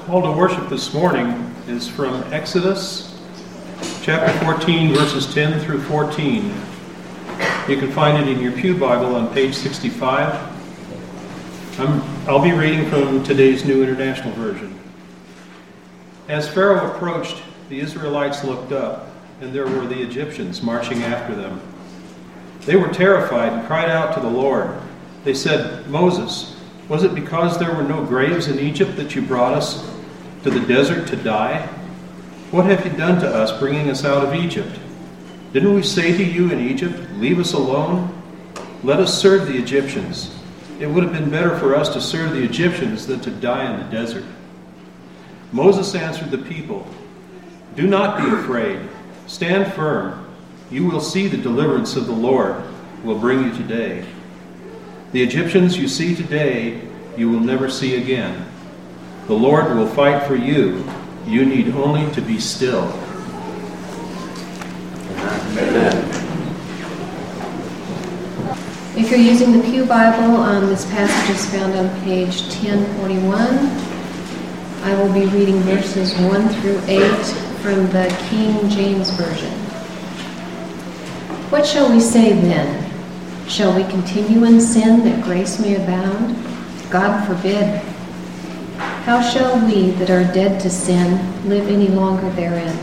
call to worship this morning is from Exodus chapter 14, verses 10 through 14. You can find it in your Pew Bible on page 65. I'm, I'll be reading from today's New International Version. As Pharaoh approached, the Israelites looked up, and there were the Egyptians marching after them. They were terrified and cried out to the Lord. They said, Moses, was it because there were no graves in Egypt that you brought us to the desert to die? What have you done to us, bringing us out of Egypt? Didn't we say to you in Egypt, Leave us alone? Let us serve the Egyptians. It would have been better for us to serve the Egyptians than to die in the desert. Moses answered the people, Do not be afraid. Stand firm. You will see the deliverance of the Lord will bring you today. The Egyptians you see today, you will never see again. The Lord will fight for you. You need only to be still. Amen. If you're using the Pew Bible, um, this passage is found on page 1041. I will be reading verses 1 through 8 from the King James Version. What shall we say then? Shall we continue in sin that grace may abound? God forbid. How shall we that are dead to sin live any longer therein?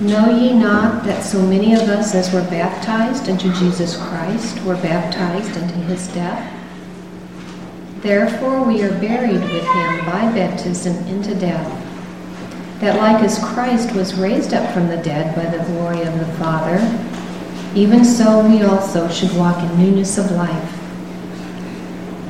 Know ye not that so many of us as were baptized into Jesus Christ were baptized into his death? Therefore we are buried with him by baptism into death, that like as Christ was raised up from the dead by the glory of the Father, even so we also should walk in newness of life.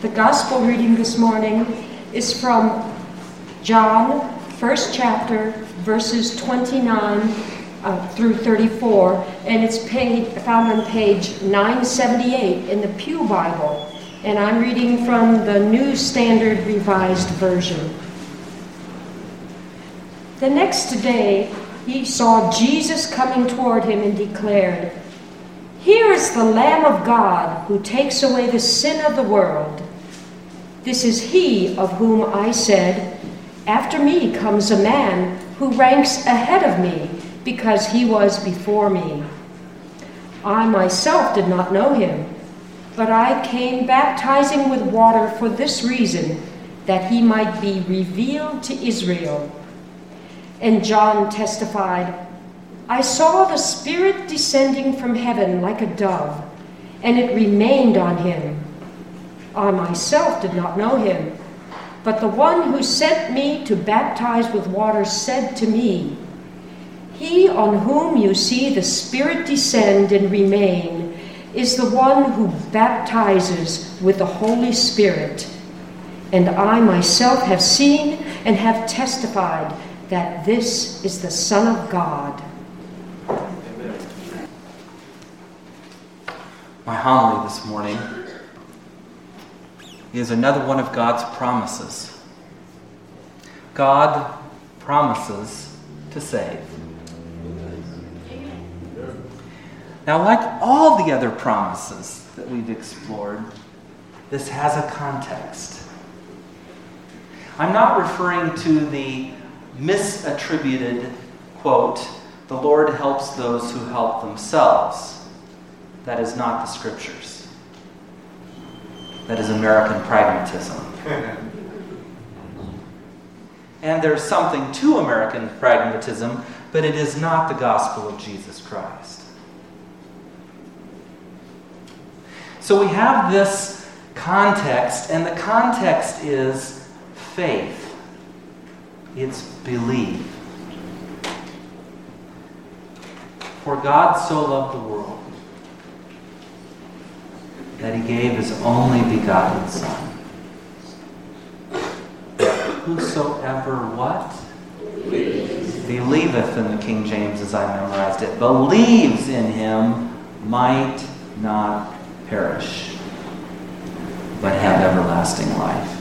The gospel reading this morning is from John, first chapter, verses 29 uh, through 34, and it's paid, found on page 978 in the Pew Bible. And I'm reading from the New Standard Revised Version. The next day, he saw Jesus coming toward him and declared, Here is the Lamb of God who takes away the sin of the world. This is he of whom I said, After me comes a man who ranks ahead of me because he was before me. I myself did not know him, but I came baptizing with water for this reason, that he might be revealed to Israel. And John testified, I saw the Spirit descending from heaven like a dove, and it remained on him. I myself did not know him, but the one who sent me to baptize with water said to me, He on whom you see the Spirit descend and remain is the one who baptizes with the Holy Spirit. And I myself have seen and have testified that this is the Son of God. My homily this morning is another one of God's promises. God promises to save. Now, like all the other promises that we've explored, this has a context. I'm not referring to the misattributed quote, the Lord helps those who help themselves. That is not the scriptures. That is American pragmatism. and there's something to American pragmatism, but it is not the gospel of Jesus Christ. So we have this context, and the context is faith. It's belief. For God so loved the world that he gave his only begotten Son. Whosoever what? Believeth in the King James as I memorized it. Believes in him might not perish, but have everlasting life.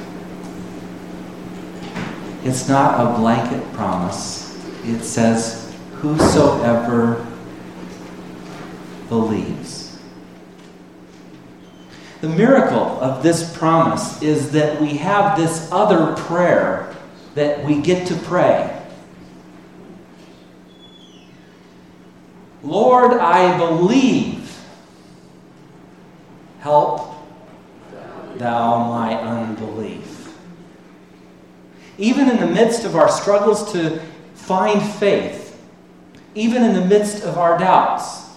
It's not a blanket promise. It says, Whosoever believes. The miracle of this promise is that we have this other prayer that we get to pray. Lord, I believe. Help thou my unbelief. Even in the midst of our struggles to find faith, even in the midst of our doubts,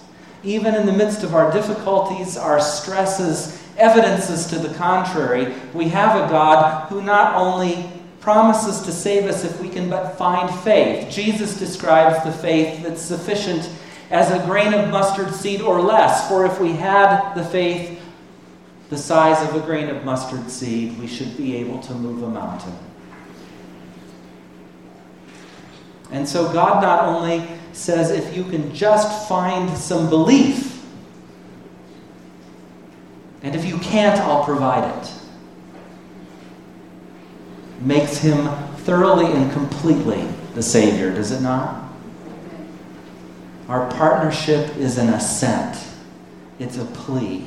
even in the midst of our difficulties, our stresses, evidences to the contrary, we have a God who not only promises to save us if we can but find faith. Jesus describes the faith that's sufficient as a grain of mustard seed or less, for if we had the faith the size of a grain of mustard seed, we should be able to move a mountain. And so God not only says, if you can just find some belief, and if you can't, I'll provide it, makes him thoroughly and completely the Savior, does it not? Our partnership is an assent, it's a plea.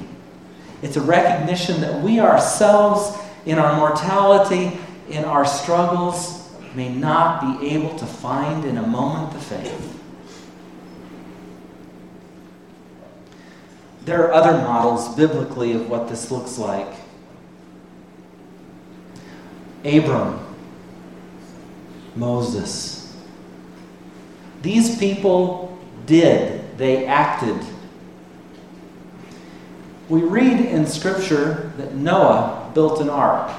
It's a recognition that we ourselves, in our mortality, in our struggles, may not be able to find in a moment the faith. There are other models biblically of what this looks like. Abram, Moses. These people did, they acted. We read in Scripture that Noah built an ark.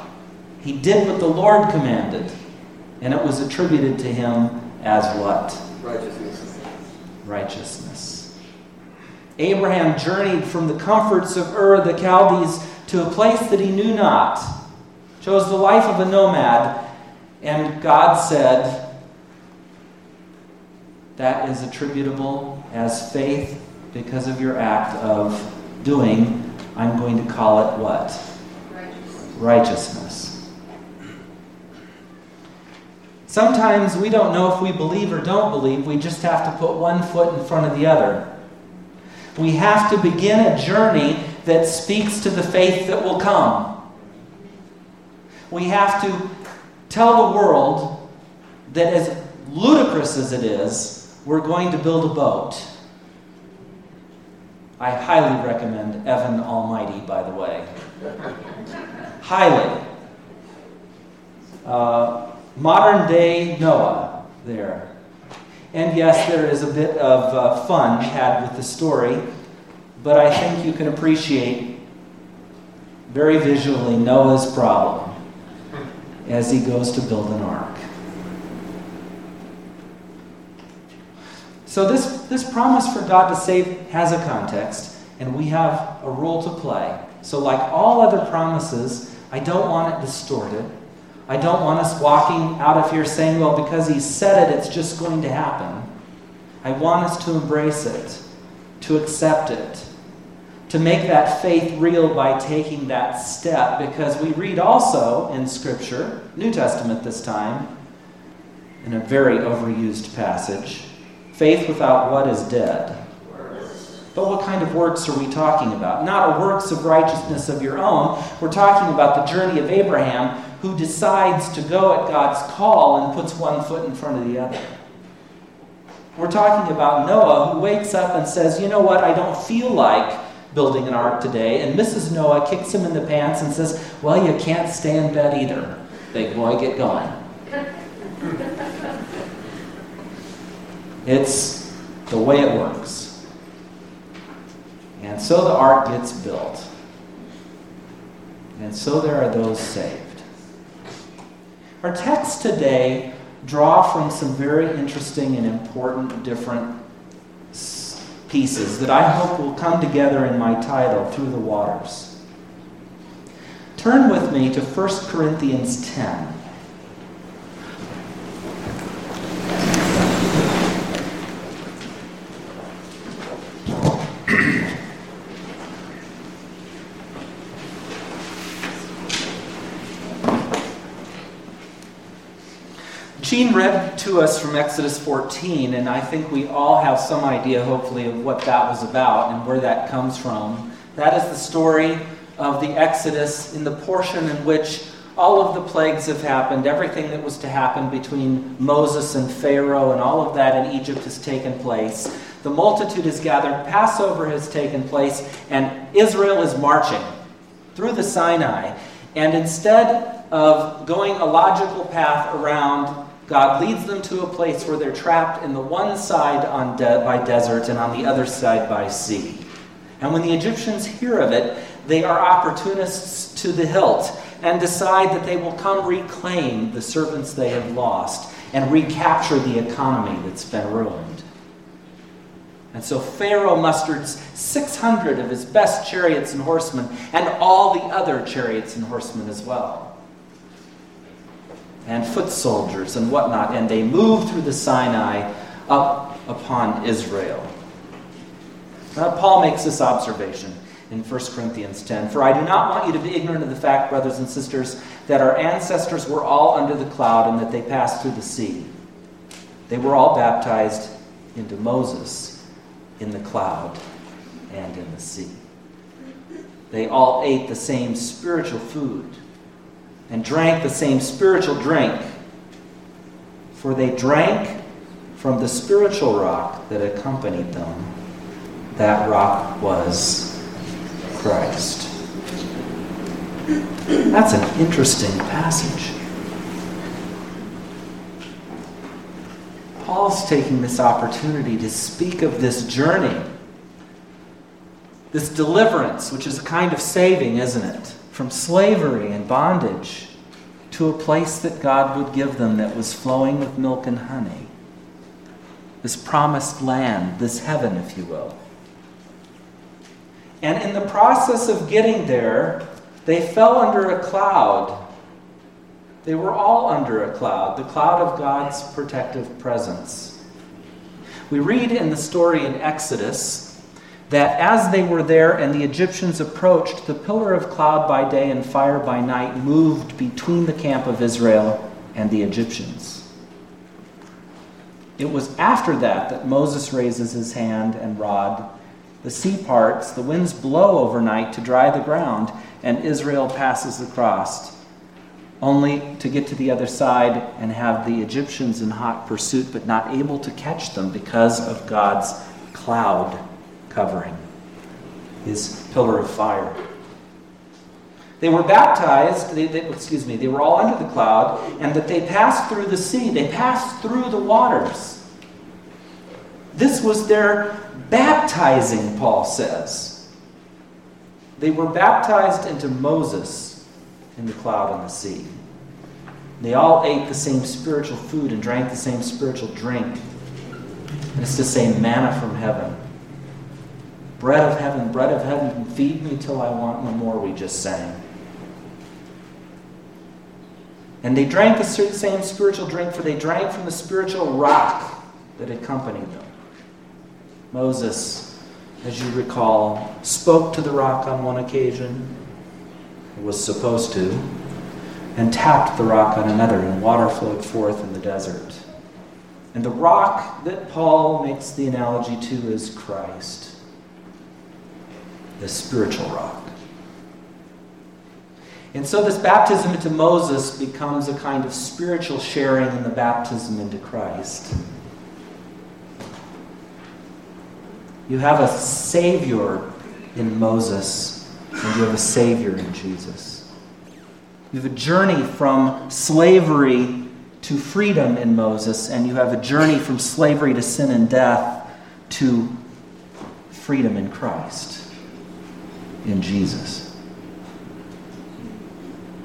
He did what the Lord commanded, and it was attributed to him as what? Righteousness. Righteousness. Abraham journeyed from the comforts of Ur the Chaldees to a place that he knew not, chose the life of a nomad, and God said, That is attributable as faith because of your act of doing. I'm going to call it what? Righteous. righteousness. Sometimes we don't know if we believe or don't believe. We just have to put one foot in front of the other. We have to begin a journey that speaks to the faith that will come. We have to tell the world that, as ludicrous as it is, we're going to build a boat. I highly recommend Evan Almighty, by the way. highly. Uh, modern day Noah there. And yes, there is a bit of uh, fun had with the story, but I think you can appreciate very visually Noah's problem as he goes to build an ark. So this, this promise for God to save has a context, and we have a role to play. So, like all other promises, I don't want it distorted. I don't want us walking out of here saying, well, because he said it, it's just going to happen. I want us to embrace it, to accept it, to make that faith real by taking that step, because we read also in Scripture, New Testament this time, in a very overused passage, faith without what is dead. But what kind of works are we talking about? Not a works of righteousness of your own. We're talking about the journey of Abraham who decides to go at God's call and puts one foot in front of the other. We're talking about Noah who wakes up and says, You know what? I don't feel like building an ark today. And Mrs. Noah kicks him in the pants and says, Well, you can't stay in bed either. Big boy, get going. It's the way it works. And so the ark gets built. And so there are those saved. Our texts today draw from some very interesting and important different pieces that I hope will come together in my title, Through the Waters. Turn with me to 1 Corinthians 10. Read to us from Exodus 14, and I think we all have some idea, hopefully, of what that was about and where that comes from. That is the story of the Exodus in the portion in which all of the plagues have happened, everything that was to happen between Moses and Pharaoh, and all of that in Egypt has taken place. The multitude is gathered, Passover has taken place, and Israel is marching through the Sinai. And instead of going a logical path around God leads them to a place where they're trapped in the one side on de- by desert and on the other side by sea. And when the Egyptians hear of it, they are opportunists to the hilt and decide that they will come reclaim the servants they have lost and recapture the economy that's been ruined. And so Pharaoh musters 600 of his best chariots and horsemen and all the other chariots and horsemen as well and foot soldiers and whatnot, and they moved through the Sinai up upon Israel. Now, Paul makes this observation in 1 Corinthians 10 For I do not want you to be ignorant of the fact, brothers and sisters, that our ancestors were all under the cloud and that they passed through the sea. They were all baptized into Moses in the cloud and in the sea. They all ate the same spiritual food and drank the same spiritual drink. For they drank from the spiritual rock that accompanied them. That rock was Christ. That's an interesting passage. Paul's taking this opportunity to speak of this journey, this deliverance, which is a kind of saving, isn't it? From slavery and bondage to a place that God would give them that was flowing with milk and honey. This promised land, this heaven, if you will. And in the process of getting there, they fell under a cloud. They were all under a cloud, the cloud of God's protective presence. We read in the story in Exodus that as they were there and the Egyptians approached, the pillar of cloud by day and fire by night moved between the camp of Israel and the Egyptians. It was after that that Moses raises his hand and rod. The sea parts, the winds blow overnight to dry the ground, and Israel passes across, only to get to the other side and have the Egyptians in hot pursuit, but not able to catch them because of God's cloud covering, his pillar of fire. They were baptized, they, they, excuse me, they were all under the cloud, and that they passed through the sea, they passed through the waters. This was their baptizing, Paul says. They were baptized into Moses in the cloud and the sea. They all ate the same spiritual food and drank the same spiritual drink. And it's the same manna from heaven. Bread of heaven, bread of heaven, feed me till I want no more, we just sang. And they drank the same spiritual drink, for they drank from the spiritual rock that accompanied them. Moses, as you recall, spoke to the rock on one occasion, was supposed to, and tapped the rock on another, and water flowed forth in the desert. And the rock that Paul makes the analogy to is Christ the spiritual rock. And so, this baptism into Moses becomes a kind of spiritual sharing in the baptism into Christ. You have a Savior in Moses, and you have a Savior in Jesus. You have a journey from slavery to freedom in Moses, and you have a journey from slavery to sin and death to freedom in Christ in Jesus.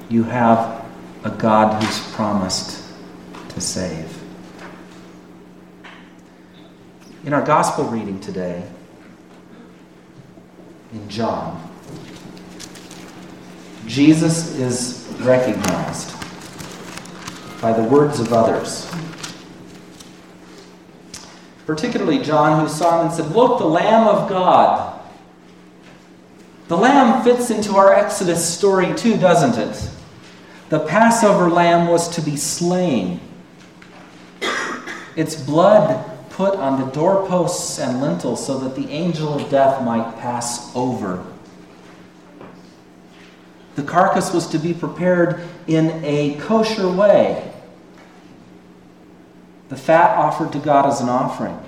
You have a God who's promised to save. In our gospel reading today, in John, Jesus is recognized by the words of others. Particularly John, who saw him and said, Look, the Lamb of God. The Lamb fits into our Exodus story too, doesn't it? The Passover lamb was to be slain, its blood put on the doorposts and lintels so that the angel of death might pass over. The carcass was to be prepared in a kosher way. The fat offered to God as an offering.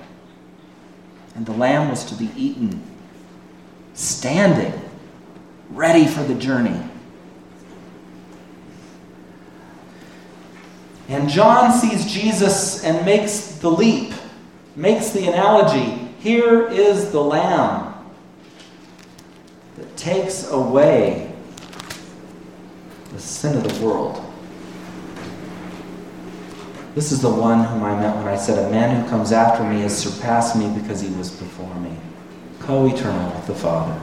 And the lamb was to be eaten standing, ready for the journey. And John sees Jesus and makes the leap, makes the analogy. Here is the lamb that takes away the sin of the world. This is the one whom I meant when I said, A man who comes after me has surpassed me because he was before me, co eternal with the Father.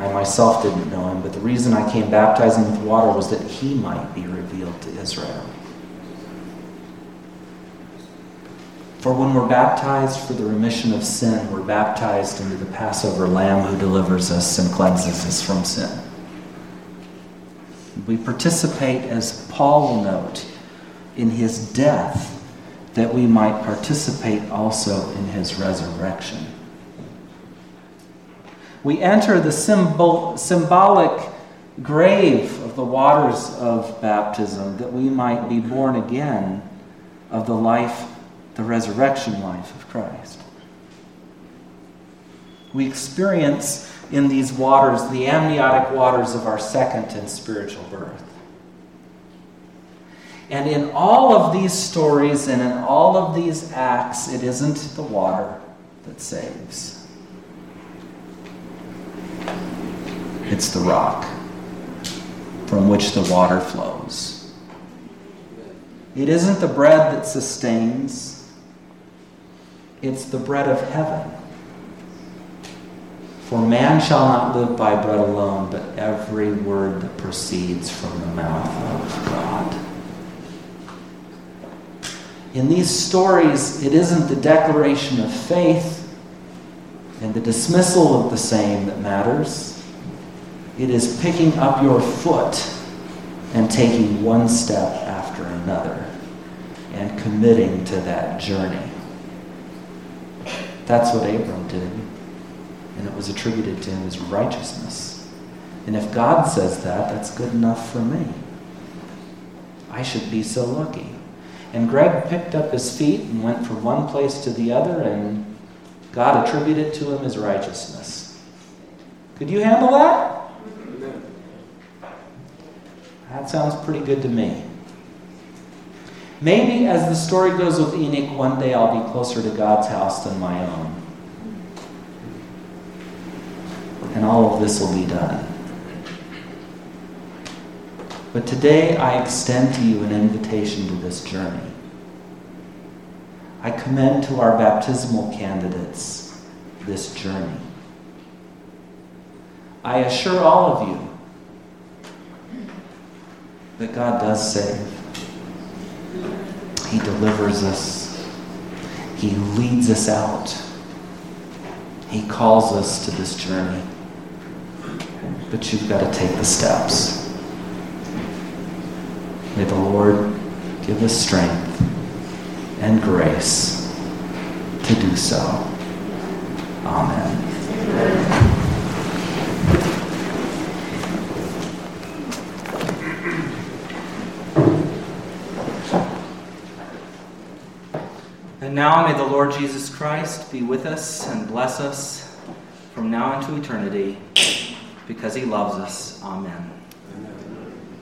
I myself didn't know him, but the reason I came baptizing with water was that he might be revealed to Israel. For when we're baptized for the remission of sin, we're baptized into the Passover lamb who delivers us and cleanses us from sin. We participate, as Paul will note, in his death that we might participate also in his resurrection. We enter the symbol, symbolic grave of the waters of baptism that we might be born again of the life, the resurrection life of Christ. We experience in these waters the amniotic waters of our second and spiritual birth. And in all of these stories and in all of these acts, it isn't the water that saves. It's the rock from which the water flows. It isn't the bread that sustains, it's the bread of heaven. For man shall not live by bread alone, but every word that proceeds from the mouth of God. In these stories, it isn't the declaration of faith and the dismissal of the same that matters. It is picking up your foot and taking one step after another and committing to that journey. That's what Abram did. And it was attributed to him as righteousness. And if God says that, that's good enough for me. I should be so lucky. And Greg picked up his feet and went from one place to the other, and God attributed to him his righteousness. Could you handle that? That sounds pretty good to me. Maybe as the story goes with Enoch, one day I'll be closer to God's house than my own. And all of this will be done. But today I extend to you an invitation to this journey. I commend to our baptismal candidates this journey. I assure all of you that God does save. He delivers us. He leads us out. He calls us to this journey. But you've got to take the steps. May the Lord give us strength and grace to do so. Amen. And now may the Lord Jesus Christ be with us and bless us from now into eternity because he loves us. Amen.